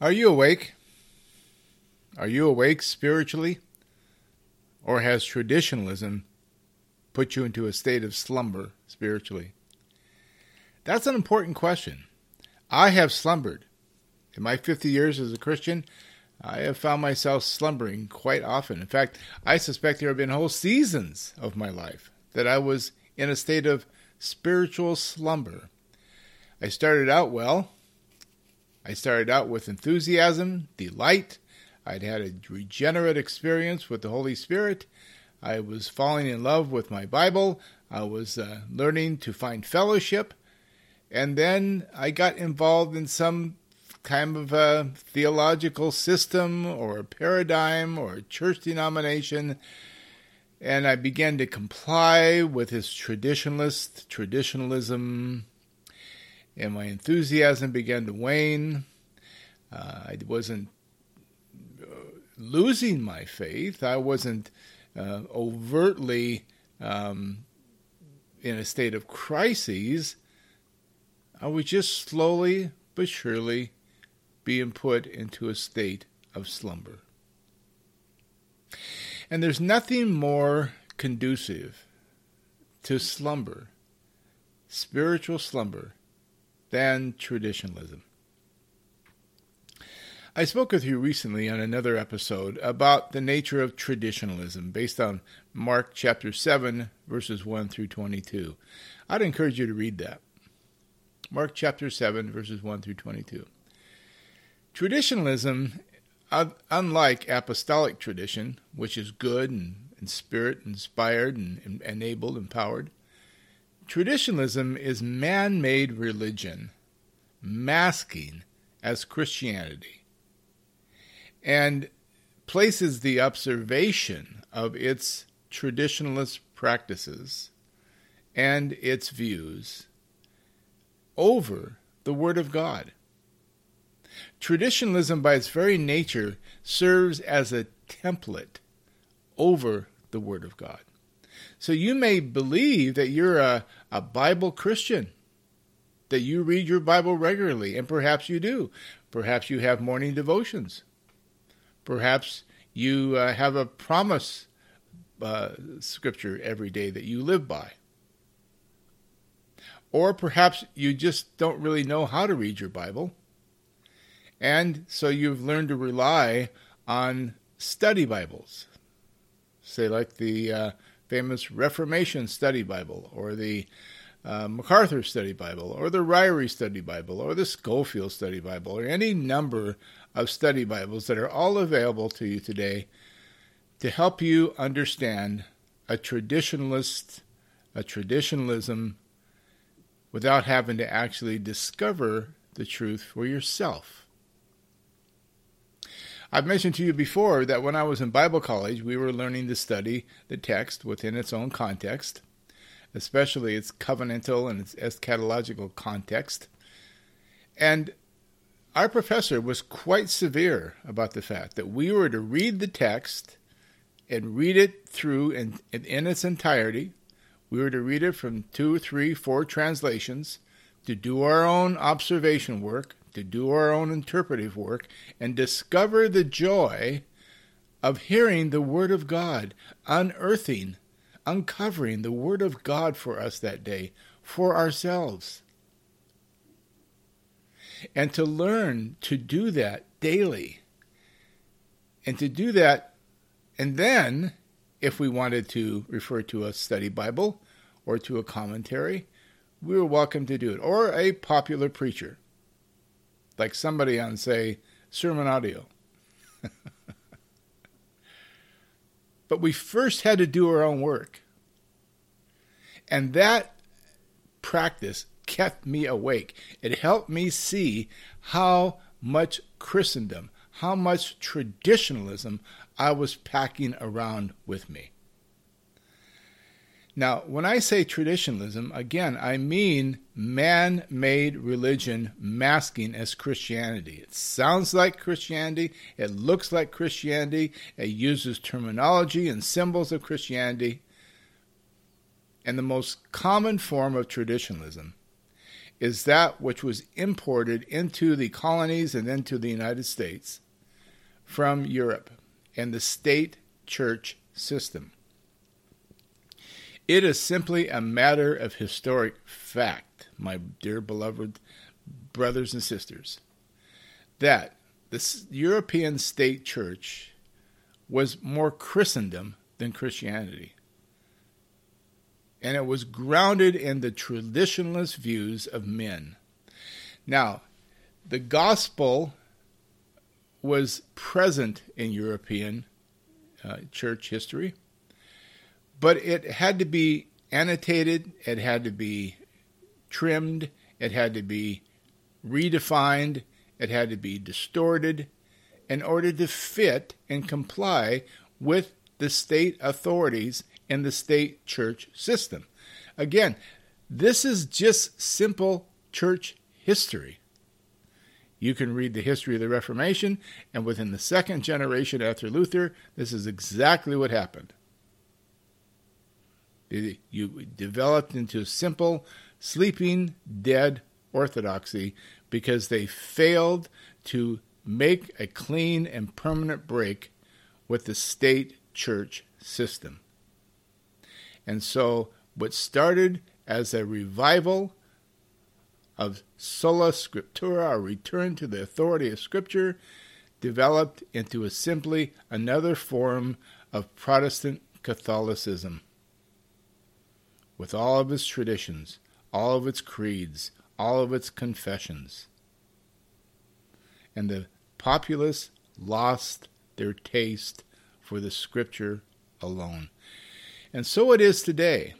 Are you awake? Are you awake spiritually? Or has traditionalism put you into a state of slumber spiritually? That's an important question. I have slumbered. In my 50 years as a Christian, I have found myself slumbering quite often. In fact, I suspect there have been whole seasons of my life that I was in a state of spiritual slumber. I started out well. I started out with enthusiasm, delight. I'd had a regenerate experience with the Holy Spirit. I was falling in love with my Bible. I was uh, learning to find fellowship. And then I got involved in some kind of a theological system or a paradigm or a church denomination. And I began to comply with his traditionalist traditionalism, and my enthusiasm began to wane. Uh, I wasn't uh, losing my faith. I wasn't uh, overtly um, in a state of crises. I was just slowly but surely being put into a state of slumber. And there's nothing more conducive to slumber, spiritual slumber, than traditionalism. I spoke with you recently on another episode about the nature of traditionalism based on Mark chapter 7, verses 1 through 22. I'd encourage you to read that. Mark chapter 7, verses 1 through 22. Traditionalism, unlike apostolic tradition, which is good and, and spirit inspired and, enabled and enabled, empowered, traditionalism is man made religion masking as Christianity and places the observation of its traditionalist practices and its views over the Word of God. Traditionalism, by its very nature, serves as a template over the Word of God. So you may believe that you're a, a Bible Christian, that you read your Bible regularly, and perhaps you do. Perhaps you have morning devotions. Perhaps you uh, have a promise uh, scripture every day that you live by. Or perhaps you just don't really know how to read your Bible and so you've learned to rely on study Bibles, say, like the uh, famous Reformation Study Bible, or the uh, MacArthur Study Bible, or the Ryrie Study Bible, or the Scofield Study Bible, or any number of study Bibles that are all available to you today to help you understand a traditionalist, a traditionalism, without having to actually discover the truth for yourself. I've mentioned to you before that when I was in Bible college, we were learning to study the text within its own context, especially its covenantal and its eschatological context. And our professor was quite severe about the fact that we were to read the text and read it through in, in its entirety. We were to read it from two, three, four translations, to do our own observation work, to do our own interpretive work and discover the joy of hearing the Word of God, unearthing, uncovering the Word of God for us that day, for ourselves. And to learn to do that daily. And to do that, and then, if we wanted to refer to a study Bible or to a commentary, we were welcome to do it, or a popular preacher like somebody on, say, Sermon Audio. but we first had to do our own work. And that practice kept me awake. It helped me see how much Christendom, how much traditionalism I was packing around with me. Now, when I say traditionalism, again, I mean man made religion masking as Christianity. It sounds like Christianity, it looks like Christianity, it uses terminology and symbols of Christianity. And the most common form of traditionalism is that which was imported into the colonies and into the United States from Europe and the state church system. It is simply a matter of historic fact, my dear beloved brothers and sisters, that the European state church was more Christendom than Christianity. And it was grounded in the traditionalist views of men. Now, the gospel was present in European uh, church history, but it had to be annotated, it had to be trimmed, it had to be redefined, it had to be distorted in order to fit and comply with the state authorities in the state church system. Again, this is just simple church history. You can read the history of the Reformation, and within the second generation after Luther, this is exactly what happened. You developed into simple, sleeping, dead orthodoxy because they failed to make a clean and permanent break with the state church system. And so, what started as a revival of sola scriptura, a return to the authority of Scripture, developed into a simply another form of Protestant Catholicism. With all of its traditions, all of its creeds, all of its confessions. And the populace lost their taste for the Scripture alone. And so it is today.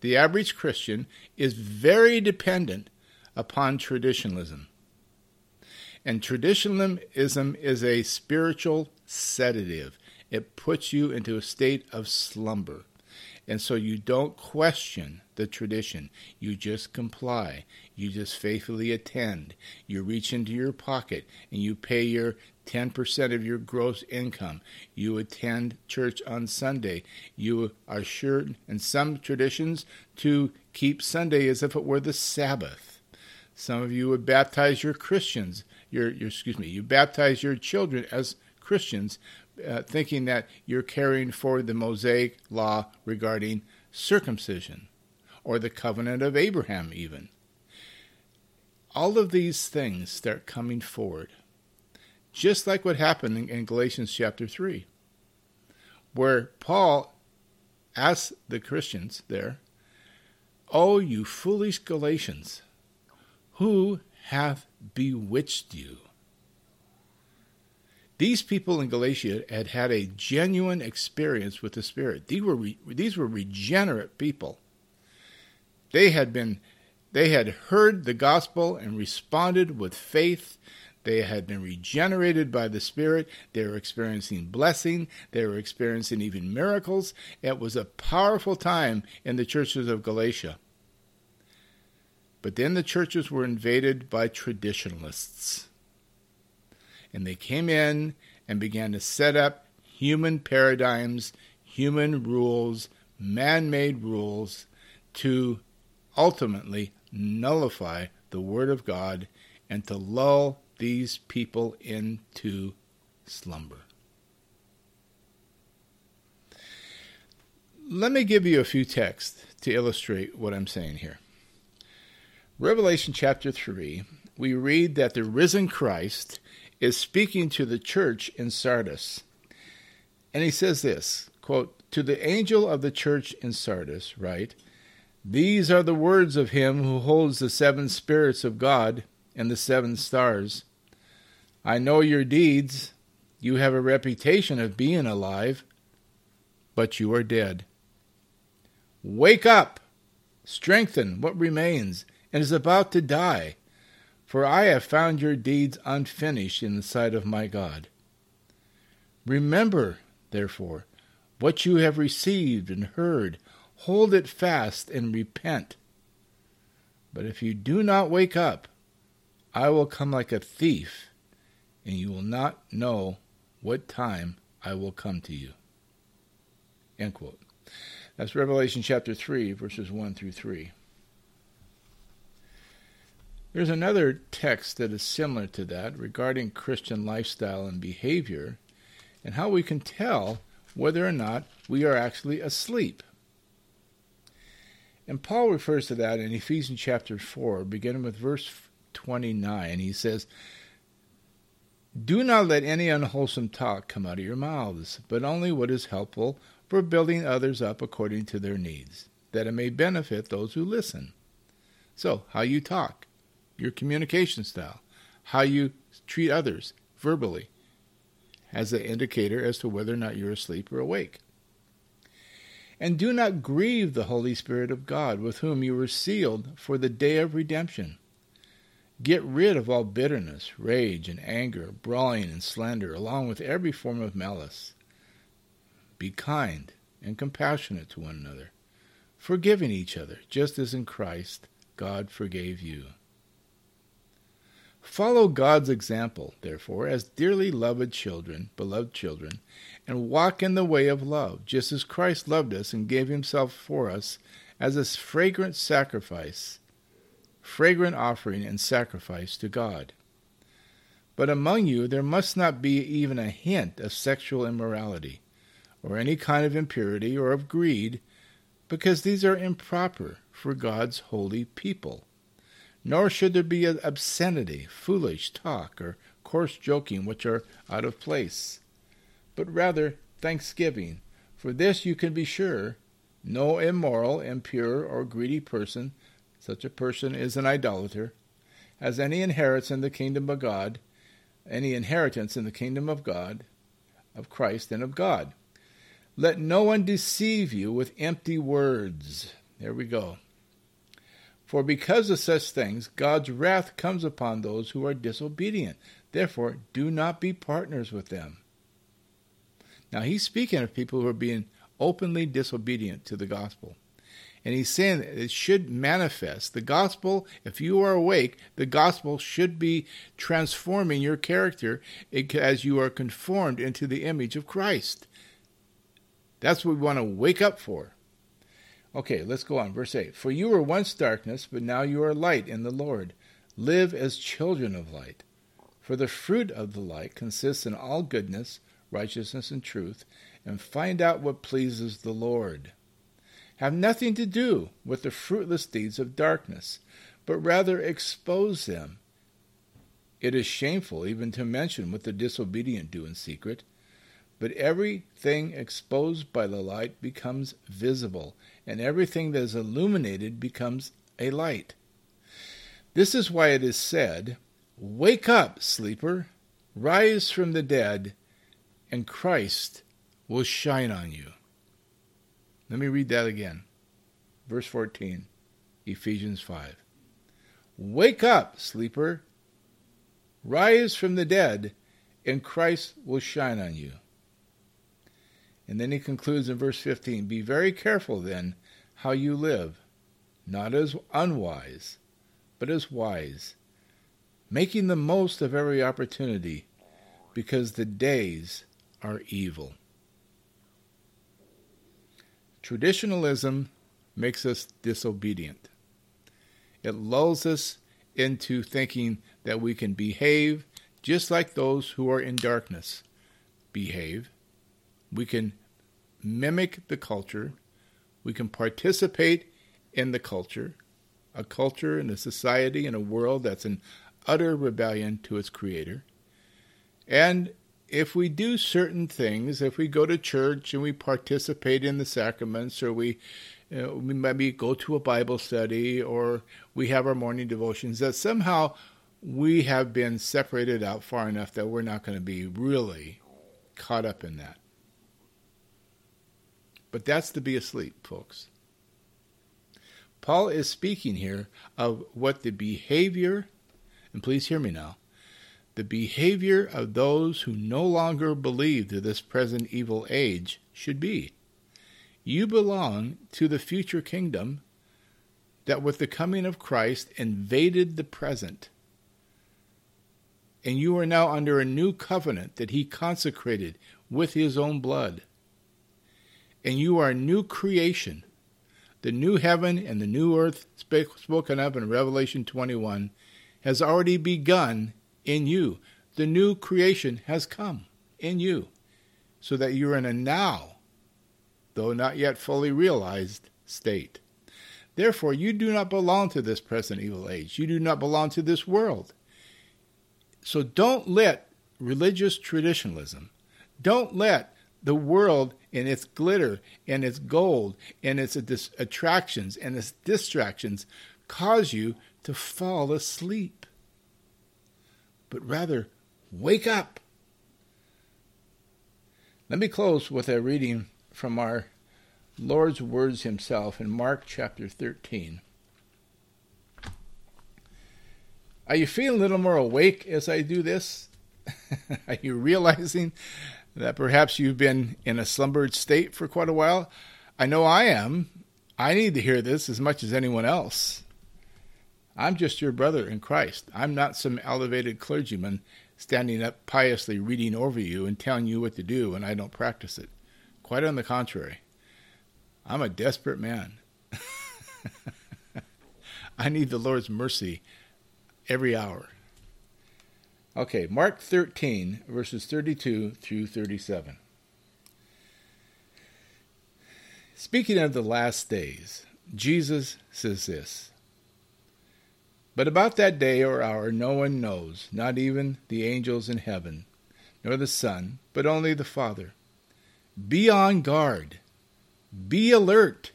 The average Christian is very dependent upon traditionalism. And traditionalism is a spiritual sedative. It puts you into a state of slumber. And so you don't question the tradition. You just comply. You just faithfully attend. You reach into your pocket and you pay your 10% of your gross income. You attend church on Sunday. You are sure, in some traditions, to keep Sunday as if it were the Sabbath. Some of you would baptize your Christians, your, your excuse me, you baptize your children as Christians, uh, thinking that you're carrying forward the Mosaic law regarding circumcision or the covenant of Abraham, even. All of these things start coming forward, just like what happened in, in Galatians chapter 3, where Paul asks the Christians there, Oh, you foolish Galatians! Who hath bewitched you? These people in Galatia had had a genuine experience with the Spirit. These were, re- these were regenerate people. They had been they had heard the gospel and responded with faith. They had been regenerated by the Spirit. They were experiencing blessing. They were experiencing even miracles. It was a powerful time in the churches of Galatia. But then the churches were invaded by traditionalists. And they came in and began to set up human paradigms, human rules, man made rules to ultimately nullify the Word of God and to lull these people into slumber. Let me give you a few texts to illustrate what I'm saying here. Revelation chapter 3, we read that the risen Christ is speaking to the church in Sardis. And he says this quote, To the angel of the church in Sardis, write, These are the words of him who holds the seven spirits of God and the seven stars. I know your deeds. You have a reputation of being alive, but you are dead. Wake up! Strengthen what remains and is about to die. For I have found your deeds unfinished in the sight of my God. Remember, therefore, what you have received and heard, hold it fast and repent. But if you do not wake up, I will come like a thief, and you will not know what time I will come to you. End quote. That's Revelation chapter 3, verses 1 through 3. There's another text that is similar to that regarding Christian lifestyle and behavior and how we can tell whether or not we are actually asleep. And Paul refers to that in Ephesians chapter 4, beginning with verse 29. He says, Do not let any unwholesome talk come out of your mouths, but only what is helpful for building others up according to their needs, that it may benefit those who listen. So, how you talk, your communication style, how you treat others verbally, as an indicator as to whether or not you're asleep or awake. And do not grieve the Holy Spirit of God, with whom you were sealed for the day of redemption. Get rid of all bitterness, rage, and anger, brawling and slander, along with every form of malice. Be kind and compassionate to one another, forgiving each other, just as in Christ God forgave you. Follow God's example, therefore, as dearly loved children, beloved children, and walk in the way of love, just as Christ loved us and gave himself for us as a fragrant sacrifice, fragrant offering and sacrifice to God. But among you there must not be even a hint of sexual immorality, or any kind of impurity, or of greed, because these are improper for God's holy people. Nor should there be obscenity, foolish talk, or coarse joking which are out of place, but rather thanksgiving. For this you can be sure no immoral, impure, or greedy person, such a person is an idolater, has any inheritance in the kingdom of God, any inheritance in the kingdom of God, of Christ, and of God. Let no one deceive you with empty words. There we go. For because of such things, God's wrath comes upon those who are disobedient. Therefore, do not be partners with them. Now, he's speaking of people who are being openly disobedient to the gospel. And he's saying that it should manifest. The gospel, if you are awake, the gospel should be transforming your character as you are conformed into the image of Christ. That's what we want to wake up for. Okay, let's go on. Verse 8 For you were once darkness, but now you are light in the Lord. Live as children of light. For the fruit of the light consists in all goodness, righteousness, and truth, and find out what pleases the Lord. Have nothing to do with the fruitless deeds of darkness, but rather expose them. It is shameful even to mention what the disobedient do in secret. But everything exposed by the light becomes visible, and everything that is illuminated becomes a light. This is why it is said, Wake up, sleeper, rise from the dead, and Christ will shine on you. Let me read that again. Verse 14, Ephesians 5. Wake up, sleeper, rise from the dead, and Christ will shine on you. And then he concludes in verse 15 Be very careful then how you live, not as unwise, but as wise, making the most of every opportunity, because the days are evil. Traditionalism makes us disobedient. It lulls us into thinking that we can behave just like those who are in darkness behave we can mimic the culture. We can participate in the culture, a culture and a society and a world that's in utter rebellion to its creator. And if we do certain things, if we go to church and we participate in the sacraments, or we, you know, we maybe go to a Bible study, or we have our morning devotions, that somehow we have been separated out far enough that we're not going to be really caught up in that. But that's to be asleep, folks. Paul is speaking here of what the behavior, and please hear me now, the behavior of those who no longer believe to this present evil age should be. You belong to the future kingdom that with the coming of Christ invaded the present. And you are now under a new covenant that he consecrated with his own blood and you are a new creation. The new heaven and the new earth spoken of in Revelation 21 has already begun in you. The new creation has come in you, so that you're in a now, though not yet fully realized, state. Therefore, you do not belong to this present evil age. You do not belong to this world. So don't let religious traditionalism, don't let the world and its glitter and its gold and its attractions and its distractions cause you to fall asleep. But rather, wake up. Let me close with a reading from our Lord's words himself in Mark chapter 13. Are you feeling a little more awake as I do this? Are you realizing that perhaps you've been in a slumbered state for quite a while? I know I am. I need to hear this as much as anyone else. I'm just your brother in Christ. I'm not some elevated clergyman standing up piously reading over you and telling you what to do when I don't practice it. Quite on the contrary. I'm a desperate man. I need the Lord's mercy every hour. Okay, Mark 13, verses 32 through 37. Speaking of the last days, Jesus says this But about that day or hour no one knows, not even the angels in heaven, nor the Son, but only the Father. Be on guard, be alert.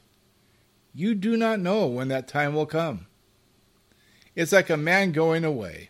You do not know when that time will come. It's like a man going away.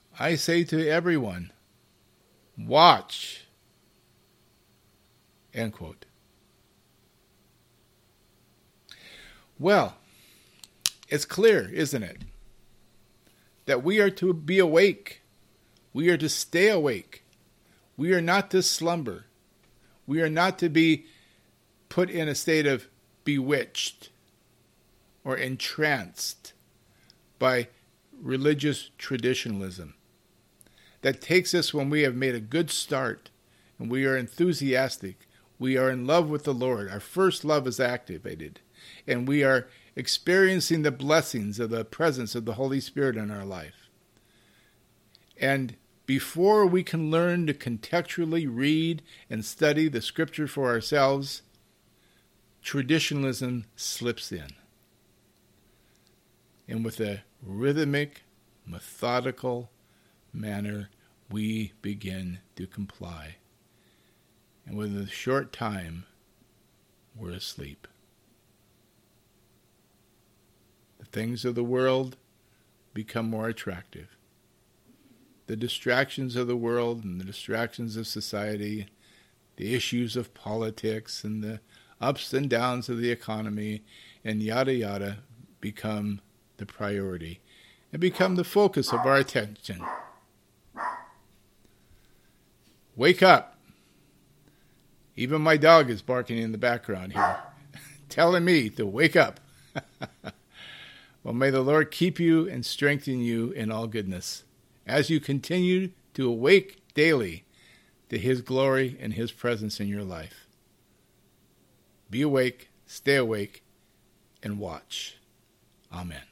I say to everyone watch. End quote. Well, it's clear, isn't it? That we are to be awake. We are to stay awake. We are not to slumber. We are not to be put in a state of bewitched or entranced by religious traditionalism that takes us when we have made a good start and we are enthusiastic. We are in love with the Lord. Our first love is activated, and we are experiencing the blessings of the presence of the Holy Spirit in our life. And before we can learn to contextually read and study the scripture for ourselves, traditionalism slips in. And with a rhythmic, methodical manner, we begin to comply. And within a short time, we're asleep. The things of the world become more attractive. The distractions of the world and the distractions of society, the issues of politics and the ups and downs of the economy, and yada yada become the priority and become the focus of our attention. Wake up! Even my dog is barking in the background here, telling me to wake up. well, may the Lord keep you and strengthen you in all goodness as you continue to awake daily to His glory and His presence in your life. Be awake, stay awake, and watch. Amen.